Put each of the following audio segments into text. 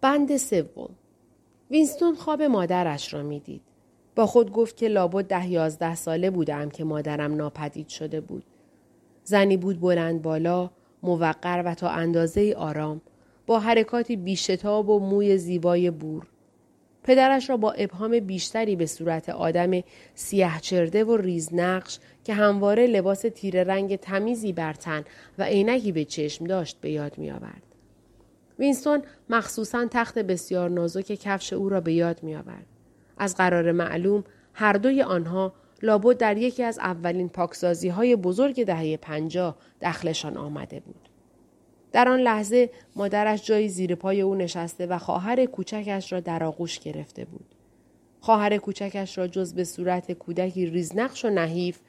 بند سوم وینستون خواب مادرش را می‌دید. با خود گفت که لابد ده یازده ساله بودم که مادرم ناپدید شده بود. زنی بود بلند بالا، موقر و تا اندازه آرام، با حرکاتی بیشتاب و موی زیبای بور. پدرش را با ابهام بیشتری به صورت آدم سیه چرده و ریزنقش که همواره لباس تیره رنگ تمیزی بر تن و عینکی به چشم داشت به یاد می آورد. وینستون مخصوصا تخت بسیار نازک کفش او را به یاد می آورد. از قرار معلوم هر دوی آنها لابد در یکی از اولین پاکسازی های بزرگ دهه پنجاه دخلشان آمده بود. در آن لحظه مادرش جایی زیر پای او نشسته و خواهر کوچکش را در آغوش گرفته بود. خواهر کوچکش را جز به صورت کودکی ریزنقش و نحیف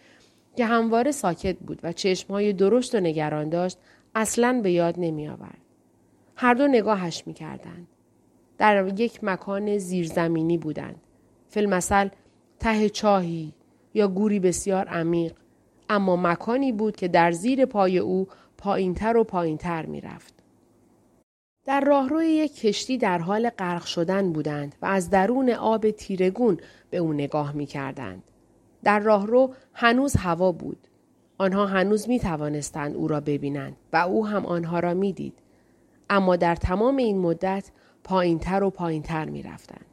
که همواره ساکت بود و چشمهای درشت و نگران داشت اصلا به یاد نمی آورد. هر دو نگاهش می کردند. در یک مکان زیرزمینی بودند. فیلمسل ته چاهی یا گوری بسیار عمیق اما مکانی بود که در زیر پای او پایینتر و پایینتر می رفت. در راهروی یک کشتی در حال غرق شدن بودند و از درون آب تیرگون به او نگاه می کردند. در راهرو هنوز هوا بود. آنها هنوز می توانستند او را ببینند و او هم آنها را می دید. اما در تمام این مدت پایینتر و پایینتر می رفتند.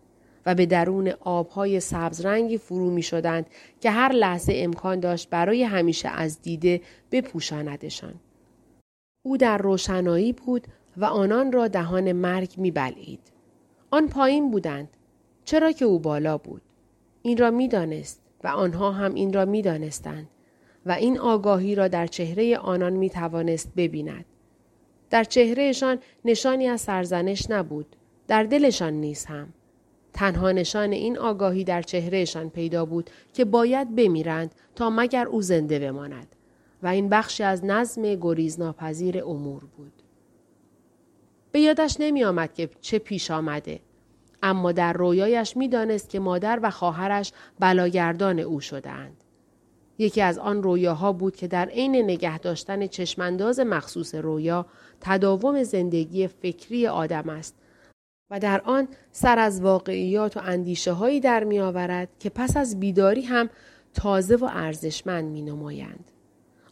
و به درون آبهای سبز رنگی فرو می شدند که هر لحظه امکان داشت برای همیشه از دیده بپوشاندشان. او در روشنایی بود و آنان را دهان مرگ می بلید. آن پایین بودند. چرا که او بالا بود. این را می دانست و آنها هم این را می دانستند و این آگاهی را در چهره آنان می توانست ببیند. در چهرهشان نشانی از سرزنش نبود. در دلشان نیز هم. تنها نشان این آگاهی در چهرهشان پیدا بود که باید بمیرند تا مگر او زنده بماند و این بخشی از نظم گریزناپذیر امور بود. به یادش نمی آمد که چه پیش آمده اما در رویایش می دانست که مادر و خواهرش بلاگردان او شدهاند. یکی از آن رویاها بود که در عین نگه داشتن چشمانداز مخصوص رویا تداوم زندگی فکری آدم است و در آن سر از واقعیات و اندیشه هایی در می آورد که پس از بیداری هم تازه و ارزشمند می نمایند.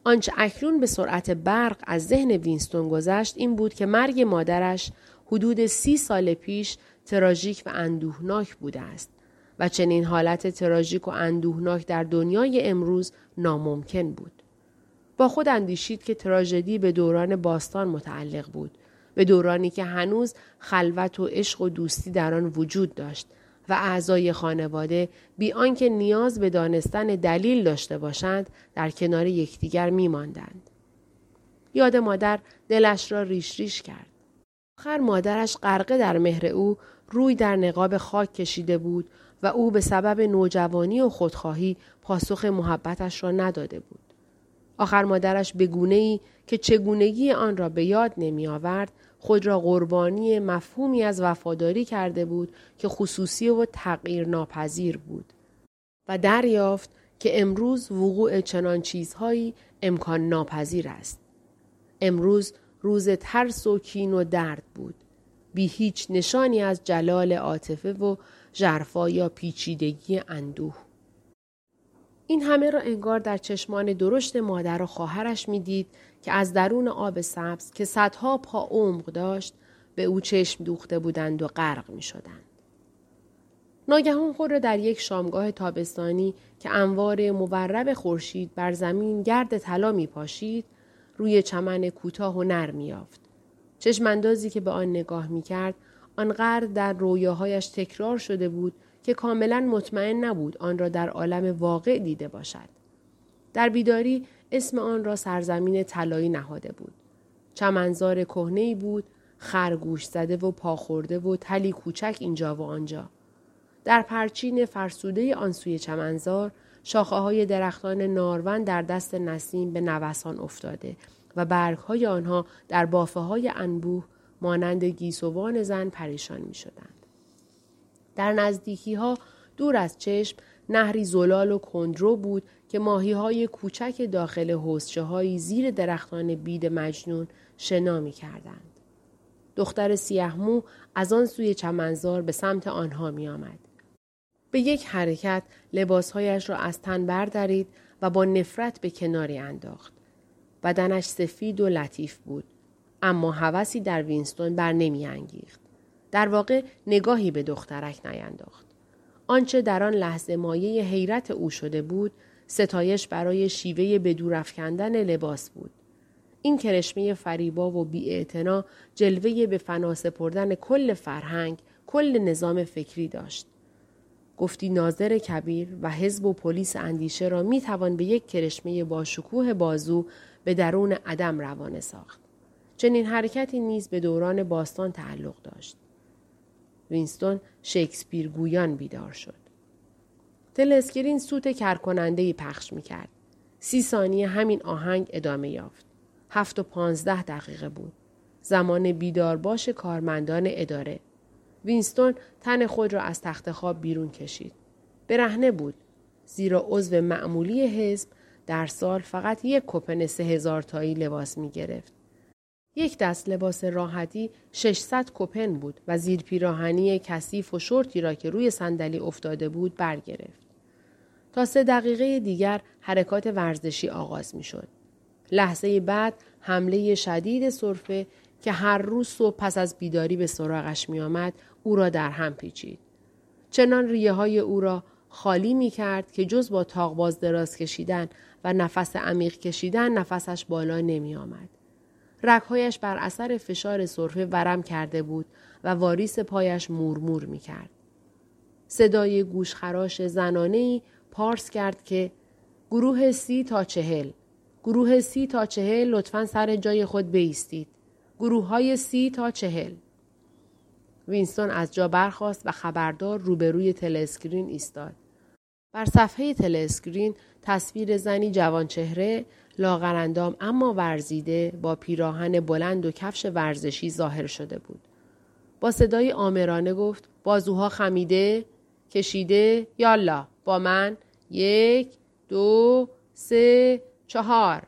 آنچه اکنون به سرعت برق از ذهن وینستون گذشت این بود که مرگ مادرش حدود سی سال پیش تراژیک و اندوهناک بوده است و چنین حالت تراژیک و اندوهناک در دنیای امروز ناممکن بود. با خود اندیشید که تراژدی به دوران باستان متعلق بود به دورانی که هنوز خلوت و عشق و دوستی در آن وجود داشت و اعضای خانواده بی آنکه نیاز به دانستن دلیل داشته باشند در کنار یکدیگر میماندند یاد مادر دلش را ریش ریش کرد آخر مادرش غرقه در مهر او روی در نقاب خاک کشیده بود و او به سبب نوجوانی و خودخواهی پاسخ محبتش را نداده بود. آخر مادرش به گونه ای که چگونگی آن را به یاد نمی آورد خود را قربانی مفهومی از وفاداری کرده بود که خصوصی و تغییر ناپذیر بود و دریافت که امروز وقوع چنان چیزهایی امکان ناپذیر است. امروز روز ترس و کین و درد بود. بی هیچ نشانی از جلال عاطفه و ژرفا یا پیچیدگی اندوه. این همه را انگار در چشمان درشت مادر و خواهرش می‌دید که از درون آب سبز که صدها پا عمق داشت به او چشم دوخته بودند و غرق می شدند. ناگهان خود را در یک شامگاه تابستانی که انوار مورب خورشید بر زمین گرد طلا می پاشید روی چمن کوتاه و نرم یافت. چشماندازی که به آن نگاه می کرد آنقدر در رویاهایش تکرار شده بود که کاملا مطمئن نبود آن را در عالم واقع دیده باشد. در بیداری اسم آن را سرزمین طلایی نهاده بود. چمنزار کهنه بود، خرگوش زده و پاخورده و تلی کوچک اینجا و آنجا. در پرچین فرسوده آن سوی چمنزار شاخه های درختان نارون در دست نسیم به نوسان افتاده و برگ های آنها در بافه های انبوه مانند گیسوان زن پریشان می شدند. در نزدیکی ها دور از چشم نهری زلال و کندرو بود که ماهی های کوچک داخل حوزچه های زیر درختان بید مجنون شنا می کردند. دختر سیهمو از آن سوی چمنزار به سمت آنها می آمد. به یک حرکت لباسهایش را از تن بردارید و با نفرت به کناری انداخت. بدنش سفید و لطیف بود. اما هوسی در وینستون بر نمی انگیخت. در واقع نگاهی به دخترک نینداخت. آنچه در آن لحظه مایه حیرت او شده بود ستایش برای شیوه به دور لباس بود. این کرشمه فریبا و بیاعتنا جلوه به فنا سپردن کل فرهنگ، کل نظام فکری داشت. گفتی ناظر کبیر و حزب و پلیس اندیشه را می توان به یک کرشمه با شکوه بازو به درون عدم روانه ساخت. چنین حرکتی نیز به دوران باستان تعلق داشت. وینستون شکسپیر گویان بیدار شد. تلسکرین سوت کرکننده‌ای پخش می کرد. سی ثانیه همین آهنگ ادامه یافت. هفت و پانزده دقیقه بود. زمان بیدار باش کارمندان اداره. وینستون تن خود را از تخت خواب بیرون کشید. برهنه بود. زیرا عضو معمولی حزب در سال فقط یک کپن سه هزار تایی لباس می گرفت. یک دست لباس راحتی 600 کپن بود و زیر پیراهنی کثیف و شورتی را که روی صندلی افتاده بود برگرفت. تا سه دقیقه دیگر حرکات ورزشی آغاز می شد. لحظه بعد حمله شدید صرفه که هر روز صبح پس از بیداری به سراغش می آمد او را در هم پیچید. چنان ریه های او را خالی می کرد که جز با تاقباز دراز کشیدن و نفس عمیق کشیدن نفسش بالا نمی آمد. رگهایش بر اثر فشار صرفه ورم کرده بود و واریس پایش مورمور می کرد. صدای گوشخراش زنانه پارس کرد که گروه سی تا چهل گروه سی تا چهل لطفا سر جای خود بیستید. گروه های سی تا چهل. وینستون از جا برخاست و خبردار روبروی تلسکرین ایستاد. بر صفحه تلسکرین تصویر زنی جوان چهره لاغراندام اما ورزیده با پیراهن بلند و کفش ورزشی ظاهر شده بود. با صدای آمرانه گفت بازوها خمیده کشیده یالا با من یک دو سه چهار.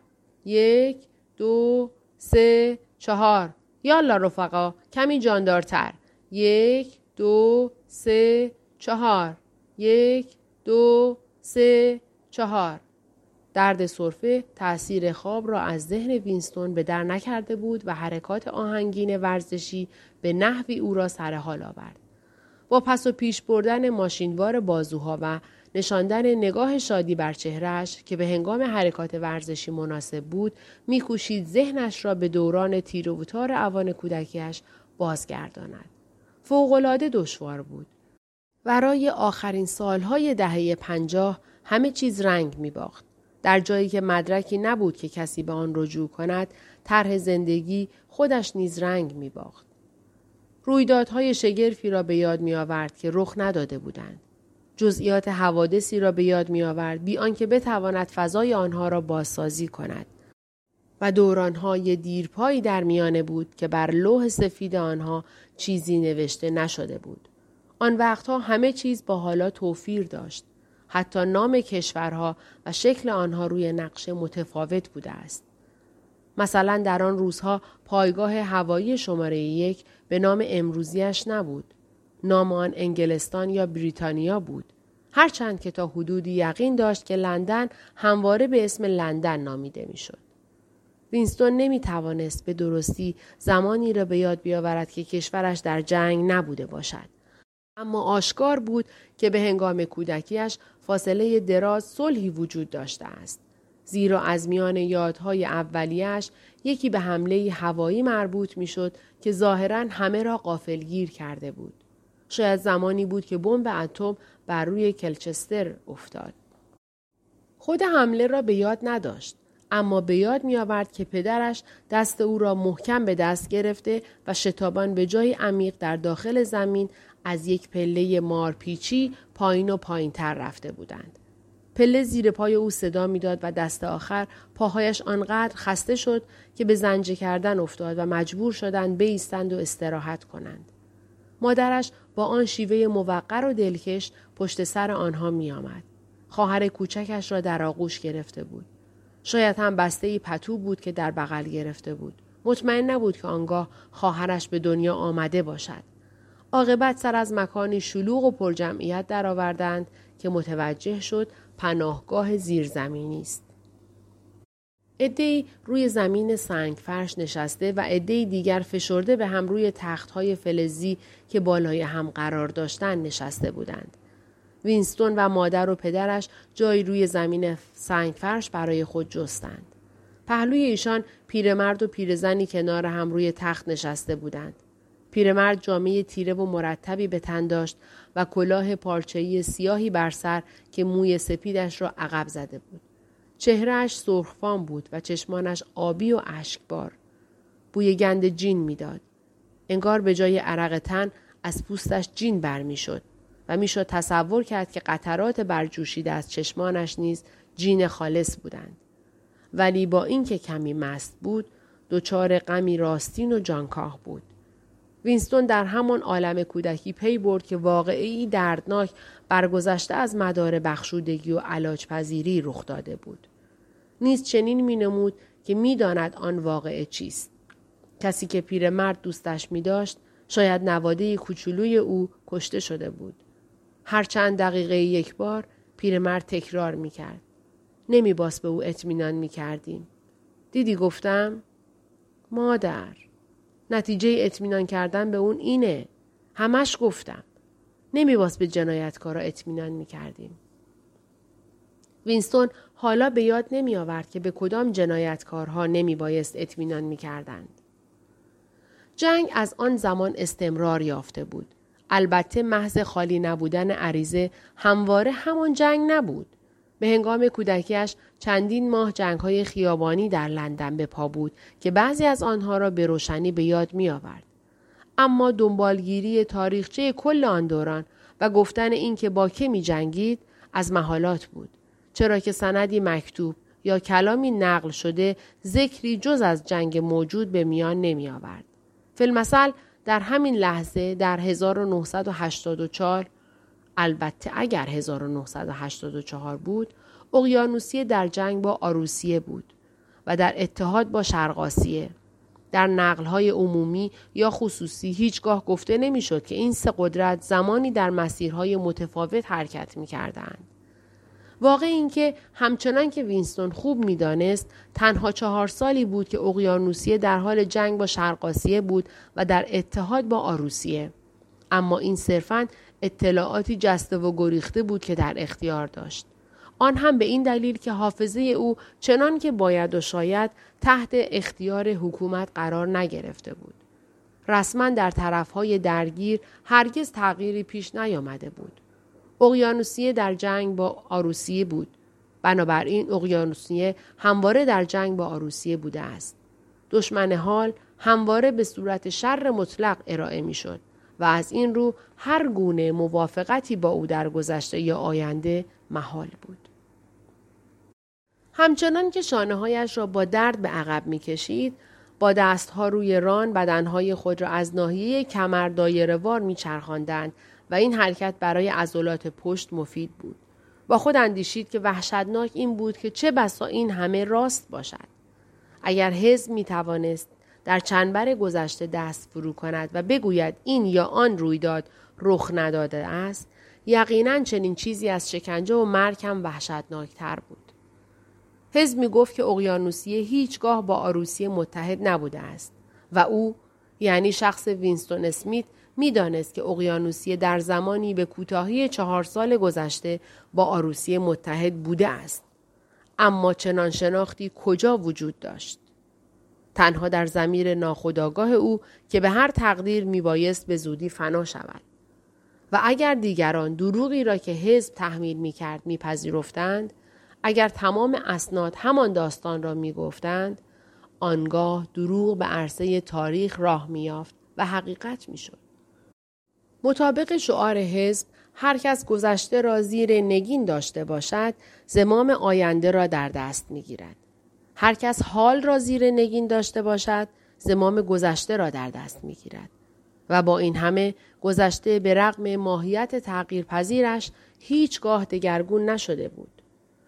یک دو سه چهار. یالا رفقا کمی جاندارتر. یک دو سه چهار. یک دو سه چهار درد صرفه تأثیر خواب را از ذهن وینستون به در نکرده بود و حرکات آهنگین ورزشی به نحوی او را سر حال آورد. با پس و پیش بردن ماشینوار بازوها و نشاندن نگاه شادی بر چهرهش که به هنگام حرکات ورزشی مناسب بود میکوشید ذهنش را به دوران تیر و تار اوان کودکیش بازگرداند. فوقالعاده دشوار بود. برای آخرین سالهای دهه پنجاه همه چیز رنگ می باخت. در جایی که مدرکی نبود که کسی به آن رجوع کند، طرح زندگی خودش نیز رنگ می باخت. رویدادهای شگرفی را به یاد می آورد که رخ نداده بودند. جزئیات حوادثی را به یاد می آورد بی آنکه بتواند فضای آنها را بازسازی کند. و دورانهای دیرپایی در میانه بود که بر لوح سفید آنها چیزی نوشته نشده بود. آن وقتها همه چیز با حالا توفیر داشت. حتی نام کشورها و شکل آنها روی نقشه متفاوت بوده است. مثلا در آن روزها پایگاه هوایی شماره یک به نام امروزیش نبود. نام آن انگلستان یا بریتانیا بود. هرچند که تا حدودی یقین داشت که لندن همواره به اسم لندن نامیده می‌شد. وینستون نمی توانست به درستی زمانی را به یاد بیاورد که کشورش در جنگ نبوده باشد. اما آشکار بود که به هنگام کودکیش فاصله دراز صلحی وجود داشته است. زیرا از میان یادهای اولیش یکی به حمله هوایی مربوط می‌شد که ظاهرا همه را قافلگیر کرده بود. شاید زمانی بود که بمب اتم بر روی کلچستر افتاد. خود حمله را به یاد نداشت. اما به یاد می آورد که پدرش دست او را محکم به دست گرفته و شتابان به جای عمیق در داخل زمین از یک پله مارپیچی پایین و پایین تر رفته بودند. پله زیر پای او صدا می‌داد و دست آخر پاهایش آنقدر خسته شد که به زنجه کردن افتاد و مجبور شدند بایستند و استراحت کنند. مادرش با آن شیوه موقر و دلکش پشت سر آنها می آمد. خواهر کوچکش را در آغوش گرفته بود. شاید هم بسته پتو بود که در بغل گرفته بود. مطمئن نبود که آنگاه خواهرش به دنیا آمده باشد. عاقبت سر از مکانی شلوغ و پرجمعیت درآوردند که متوجه شد پناهگاه زیرزمینی است. عدهای روی زمین سنگ فرش نشسته و عدهای دیگر فشرده به هم روی تختهای فلزی که بالای هم قرار داشتند نشسته بودند. وینستون و مادر و پدرش جایی روی زمین سنگ فرش برای خود جستند. پهلوی ایشان پیرمرد و پیرزنی کنار هم روی تخت نشسته بودند. پیرمرد جامعه تیره و مرتبی به تن داشت و کلاه پارچه‌ای سیاهی بر سر که موی سپیدش را عقب زده بود. چهرهش سرخفام بود و چشمانش آبی و اشکبار. بوی گند جین می‌داد. انگار به جای عرق تن از پوستش جین برمیشد و می‌شد تصور کرد که قطرات برجوشیده از چشمانش نیز جین خالص بودند. ولی با اینکه کمی مست بود دچار غمی راستین و جانکاه بود. وینستون در همان عالم کودکی پی برد که واقعی دردناک برگذشته از مدار بخشودگی و علاج پذیری رخ داده بود. نیز چنین می نمود که می‌داند آن واقعه چیست. کسی که پیرمرد دوستش می داشت شاید نواده کوچولوی او کشته شده بود. هر چند دقیقه یک بار پیرمرد تکرار می کرد. نمی باس به او اطمینان می کردیم. دیدی گفتم؟ مادر. نتیجه اطمینان کردن به اون اینه. همش گفتم. نمی باس به جنایتکارا اطمینان می کردیم. وینستون حالا به یاد نمی آورد که به کدام جنایتکارها نمی بایست اطمینان می کردند. جنگ از آن زمان استمرار یافته بود. البته محض خالی نبودن عریضه همواره همان جنگ نبود. به هنگام کودکیش چندین ماه جنگ های خیابانی در لندن به پا بود که بعضی از آنها را به روشنی به یاد می آورد. اما دنبالگیری تاریخچه کل آن دوران و گفتن اینکه با که می جنگید از محالات بود. چرا که سندی مکتوب یا کلامی نقل شده ذکری جز از جنگ موجود به میان نمی آورد. فیلمسل در همین لحظه در 1984 البته اگر 1984 بود اقیانوسیه در جنگ با آروسیه بود و در اتحاد با شرقاسیه در نقلهای عمومی یا خصوصی هیچگاه گفته نمی‌شد که این سه قدرت زمانی در مسیرهای متفاوت حرکت می کردند. واقع اینکه همچنان که وینستون خوب می‌دانست تنها چهار سالی بود که اقیانوسیه در حال جنگ با شرقاسیه بود و در اتحاد با آروسیه اما این صرفا اطلاعاتی جسته و گریخته بود که در اختیار داشت آن هم به این دلیل که حافظه او چنان که باید و شاید تحت اختیار حکومت قرار نگرفته بود رسما در طرفهای درگیر هرگز تغییری پیش نیامده بود اقیانوسیه در جنگ با آروسیه بود. بنابراین اقیانوسیه همواره در جنگ با آروسیه بوده است. دشمن حال همواره به صورت شر مطلق ارائه می شد و از این رو هر گونه موافقتی با او در گذشته یا آینده محال بود. همچنان که شانه هایش را با درد به عقب می کشید، با دستها روی ران بدنهای خود را از ناحیه کمر دایره وار می چرخاندند و این حرکت برای عضلات پشت مفید بود. با خود اندیشید که وحشتناک این بود که چه بسا این همه راست باشد. اگر حزب می توانست در چنبر گذشته دست فرو کند و بگوید این یا آن رویداد رخ نداده است یقینا چنین چیزی از شکنجه و مرگ هم وحشتناکتر بود حزب می گفت که اقیانوسیه هیچگاه با آروسیه متحد نبوده است و او یعنی شخص وینستون اسمیت می‌دانست که اقیانوسیه در زمانی به کوتاهی چهار سال گذشته با آروسیه متحد بوده است. اما چنان شناختی کجا وجود داشت؟ تنها در زمیر ناخداگاه او که به هر تقدیر میبایست به زودی فنا شود. و اگر دیگران دروغی را که حزب تحمیل می کرد میپذیرفتند، اگر تمام اسناد همان داستان را می‌گفتند، آنگاه دروغ به عرصه تاریخ راه میافت و حقیقت می‌شد. مطابق شعار حزب هر کس گذشته را زیر نگین داشته باشد زمام آینده را در دست می گیرد. هر کس حال را زیر نگین داشته باشد زمام گذشته را در دست می گیرد. و با این همه گذشته به رغم ماهیت تغییر پذیرش هیچگاه دگرگون نشده بود.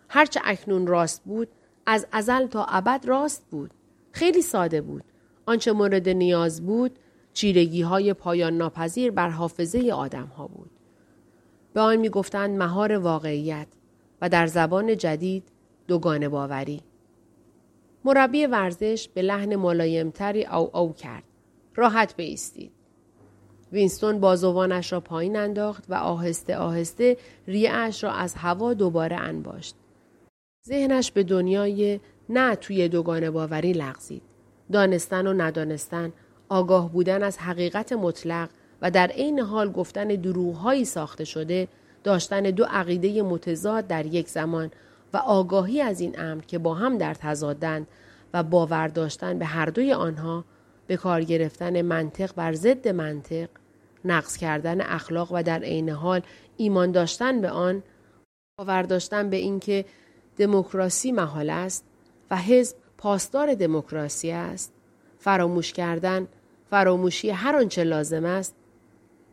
هرچه اکنون راست بود از ازل تا ابد راست بود. خیلی ساده بود. آنچه مورد نیاز بود چیرگی های پایان ناپذیر بر حافظه آدم ها بود. به آن می گفتند مهار واقعیت و در زبان جدید دوگانه باوری. مربی ورزش به لحن ملایمتری او او کرد. راحت بیستید. وینستون بازوانش را پایین انداخت و آهسته آهسته ریعش را از هوا دوباره انباشت. ذهنش به دنیای نه توی دوگانه باوری لغزید. دانستن و ندانستن، آگاه بودن از حقیقت مطلق و در عین حال گفتن دروغهایی ساخته شده، داشتن دو عقیده متضاد در یک زمان و آگاهی از این امر که با هم در تضادند و باور داشتن به هر دوی آنها به کار گرفتن منطق بر ضد منطق نقص کردن اخلاق و در عین حال ایمان داشتن به آن باور داشتن به اینکه دموکراسی محال است و حزب پاسدار دموکراسی است. فراموش کردن فراموشی هر آنچه لازم است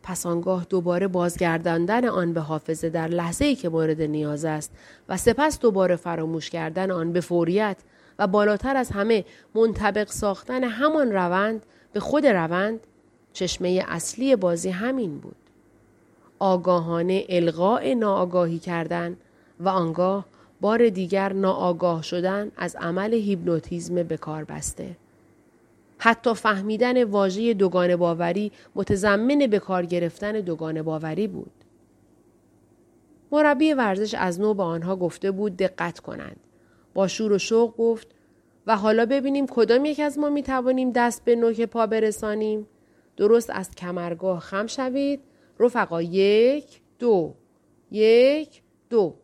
پس آنگاه دوباره بازگرداندن آن به حافظه در لحظه ای که مورد نیاز است و سپس دوباره فراموش کردن آن به فوریت و بالاتر از همه منطبق ساختن همان روند به خود روند چشمه اصلی بازی همین بود. آگاهانه القاء ناآگاهی کردن و آنگاه بار دیگر ناآگاه شدن از عمل هیپنوتیزم به کار بسته. حتی فهمیدن واژه دوگانه باوری متضمن به کار گرفتن دوگانه باوری بود. مربی ورزش از نو به آنها گفته بود دقت کنند. با شور و شوق گفت و حالا ببینیم کدام یک از ما می توانیم دست به نوک پا برسانیم. درست از کمرگاه خم شوید. رفقا یک دو یک دو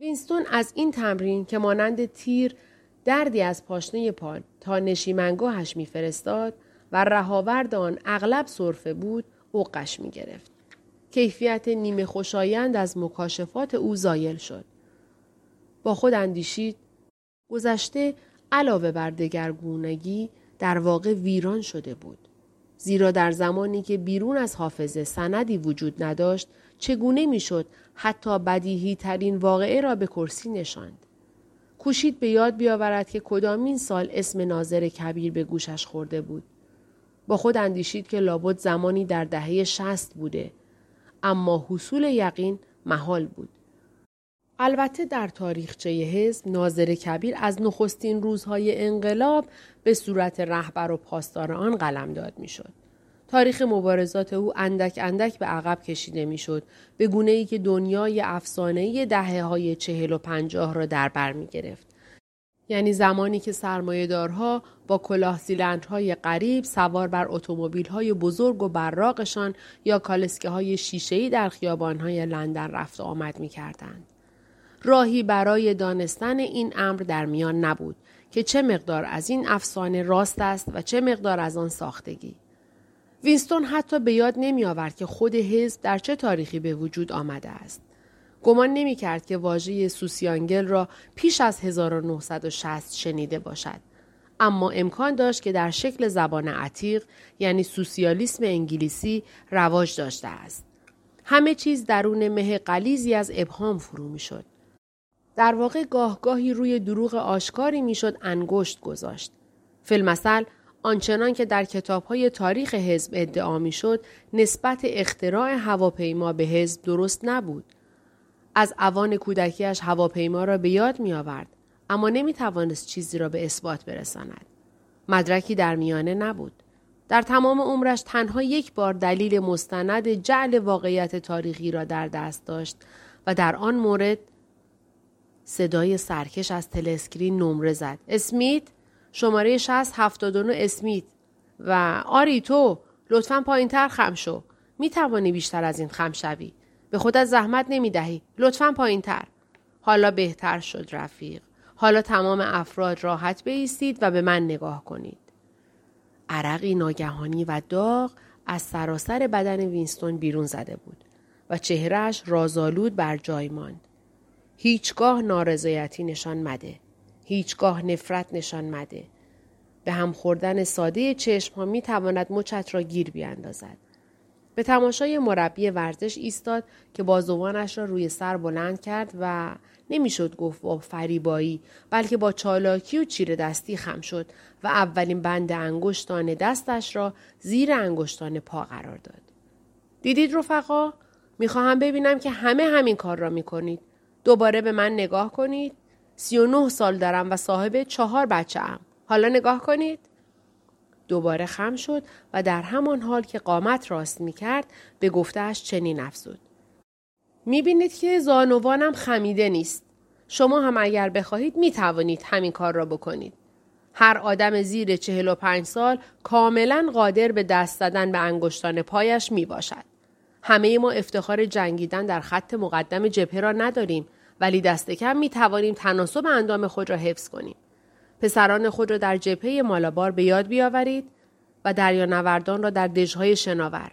وینستون از این تمرین که مانند تیر دردی از پاشنه پان تا نشیمنگاهش میفرستاد و رهاورد آن اغلب صرفه بود اوقش می گرفت. کیفیت نیمه خوشایند از مکاشفات او زایل شد. با خود اندیشید گذشته علاوه بر دگرگونگی در واقع ویران شده بود. زیرا در زمانی که بیرون از حافظه سندی وجود نداشت چگونه می‌شد حتی بدیهی ترین واقعه را به کرسی نشاند. کوشید به یاد بیاورد که کدامین سال اسم ناظر کبیر به گوشش خورده بود. با خود اندیشید که لابد زمانی در دهه شست بوده. اما حصول یقین محال بود. البته در تاریخچه حزب ناظر کبیر از نخستین روزهای انقلاب به صورت رهبر و پاسدار آن قلمداد می‌شد. تاریخ مبارزات او اندک اندک به عقب کشیده می‌شد به گونه ای که دنیای افسانه‌ای دهه های چهل و پنجاه را در بر می گرفت. یعنی زمانی که سرمایهدارها با کلاه سیلندرهای غریب سوار بر های بزرگ و براقشان یا کالسکه های شیشه‌ای در خیابانهای لندن رفت و آمد می کردند. راهی برای دانستن این امر در میان نبود که چه مقدار از این افسانه راست است و چه مقدار از آن ساختگی. وینستون حتی به یاد نمی آورد که خود حزب در چه تاریخی به وجود آمده است. گمان نمی کرد که واژه سوسیانگل را پیش از 1960 شنیده باشد. اما امکان داشت که در شکل زبان عتیق یعنی سوسیالیسم انگلیسی رواج داشته است. همه چیز درون مه قلیزی از ابهام فرو می شد. در واقع گاهگاهی روی دروغ آشکاری می‌شد انگشت گذاشت. فیلمسل آنچنان که در کتابهای تاریخ حزب ادعا می‌شد نسبت اختراع هواپیما به حزب درست نبود. از اوان کودکیش هواپیما را به یاد می آورد اما نمی توانست چیزی را به اثبات برساند. مدرکی در میانه نبود. در تمام عمرش تنها یک بار دلیل مستند جعل واقعیت تاریخی را در دست داشت و در آن مورد صدای سرکش از تلسکرین نمره زد. اسمیت شماره 6079 اسمیت و آری تو لطفا پایین تر خم شو. می توانی بیشتر از این خم شوی. به خودت زحمت نمی دهی. لطفا پایین تر. حالا بهتر شد رفیق. حالا تمام افراد راحت بیستید و به من نگاه کنید. عرقی ناگهانی و داغ از سراسر بدن وینستون بیرون زده بود و چهرهش رازآلود بر جای ماند. هیچگاه نارضایتی نشان مده. هیچگاه نفرت نشان مده. به هم خوردن ساده چشم ها می تواند مچت را گیر بیاندازد. به تماشای مربی ورزش ایستاد که بازوانش را روی سر بلند کرد و نمی‌شد گفت با فریبایی بلکه با چالاکی و چیره دستی خم شد و اولین بند انگشتان دستش را زیر انگشتان پا قرار داد. دیدید رفقا؟ می‌خواهم ببینم که همه همین کار را می‌کنید. دوباره به من نگاه کنید. سی و نه سال دارم و صاحب چهار بچه ام. حالا نگاه کنید. دوباره خم شد و در همان حال که قامت راست می کرد به گفتهش چنین افزود. می بینید که زانوانم خمیده نیست. شما هم اگر بخواهید می توانید همین کار را بکنید. هر آدم زیر چهل و پنج سال کاملا قادر به دست زدن به انگشتان پایش می باشد. همه ما افتخار جنگیدن در خط مقدم جبهه را نداریم ولی دست کم می توانیم تناسب اندام خود را حفظ کنیم. پسران خود را در جبهه مالابار به یاد بیاورید و دریانوردان را در دژهای شناور.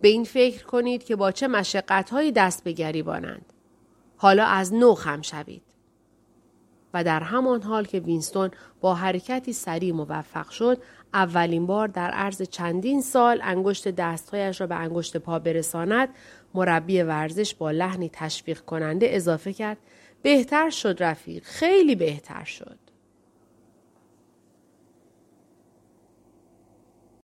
به این فکر کنید که با چه مشقتهایی دست به گریبانند. حالا از نو خم شوید. و در همان حال که وینستون با حرکتی سریع موفق شد اولین بار در عرض چندین سال انگشت دستهایش را به انگشت پا برساند مربی ورزش با لحنی تشویق کننده اضافه کرد بهتر شد رفیق خیلی بهتر شد.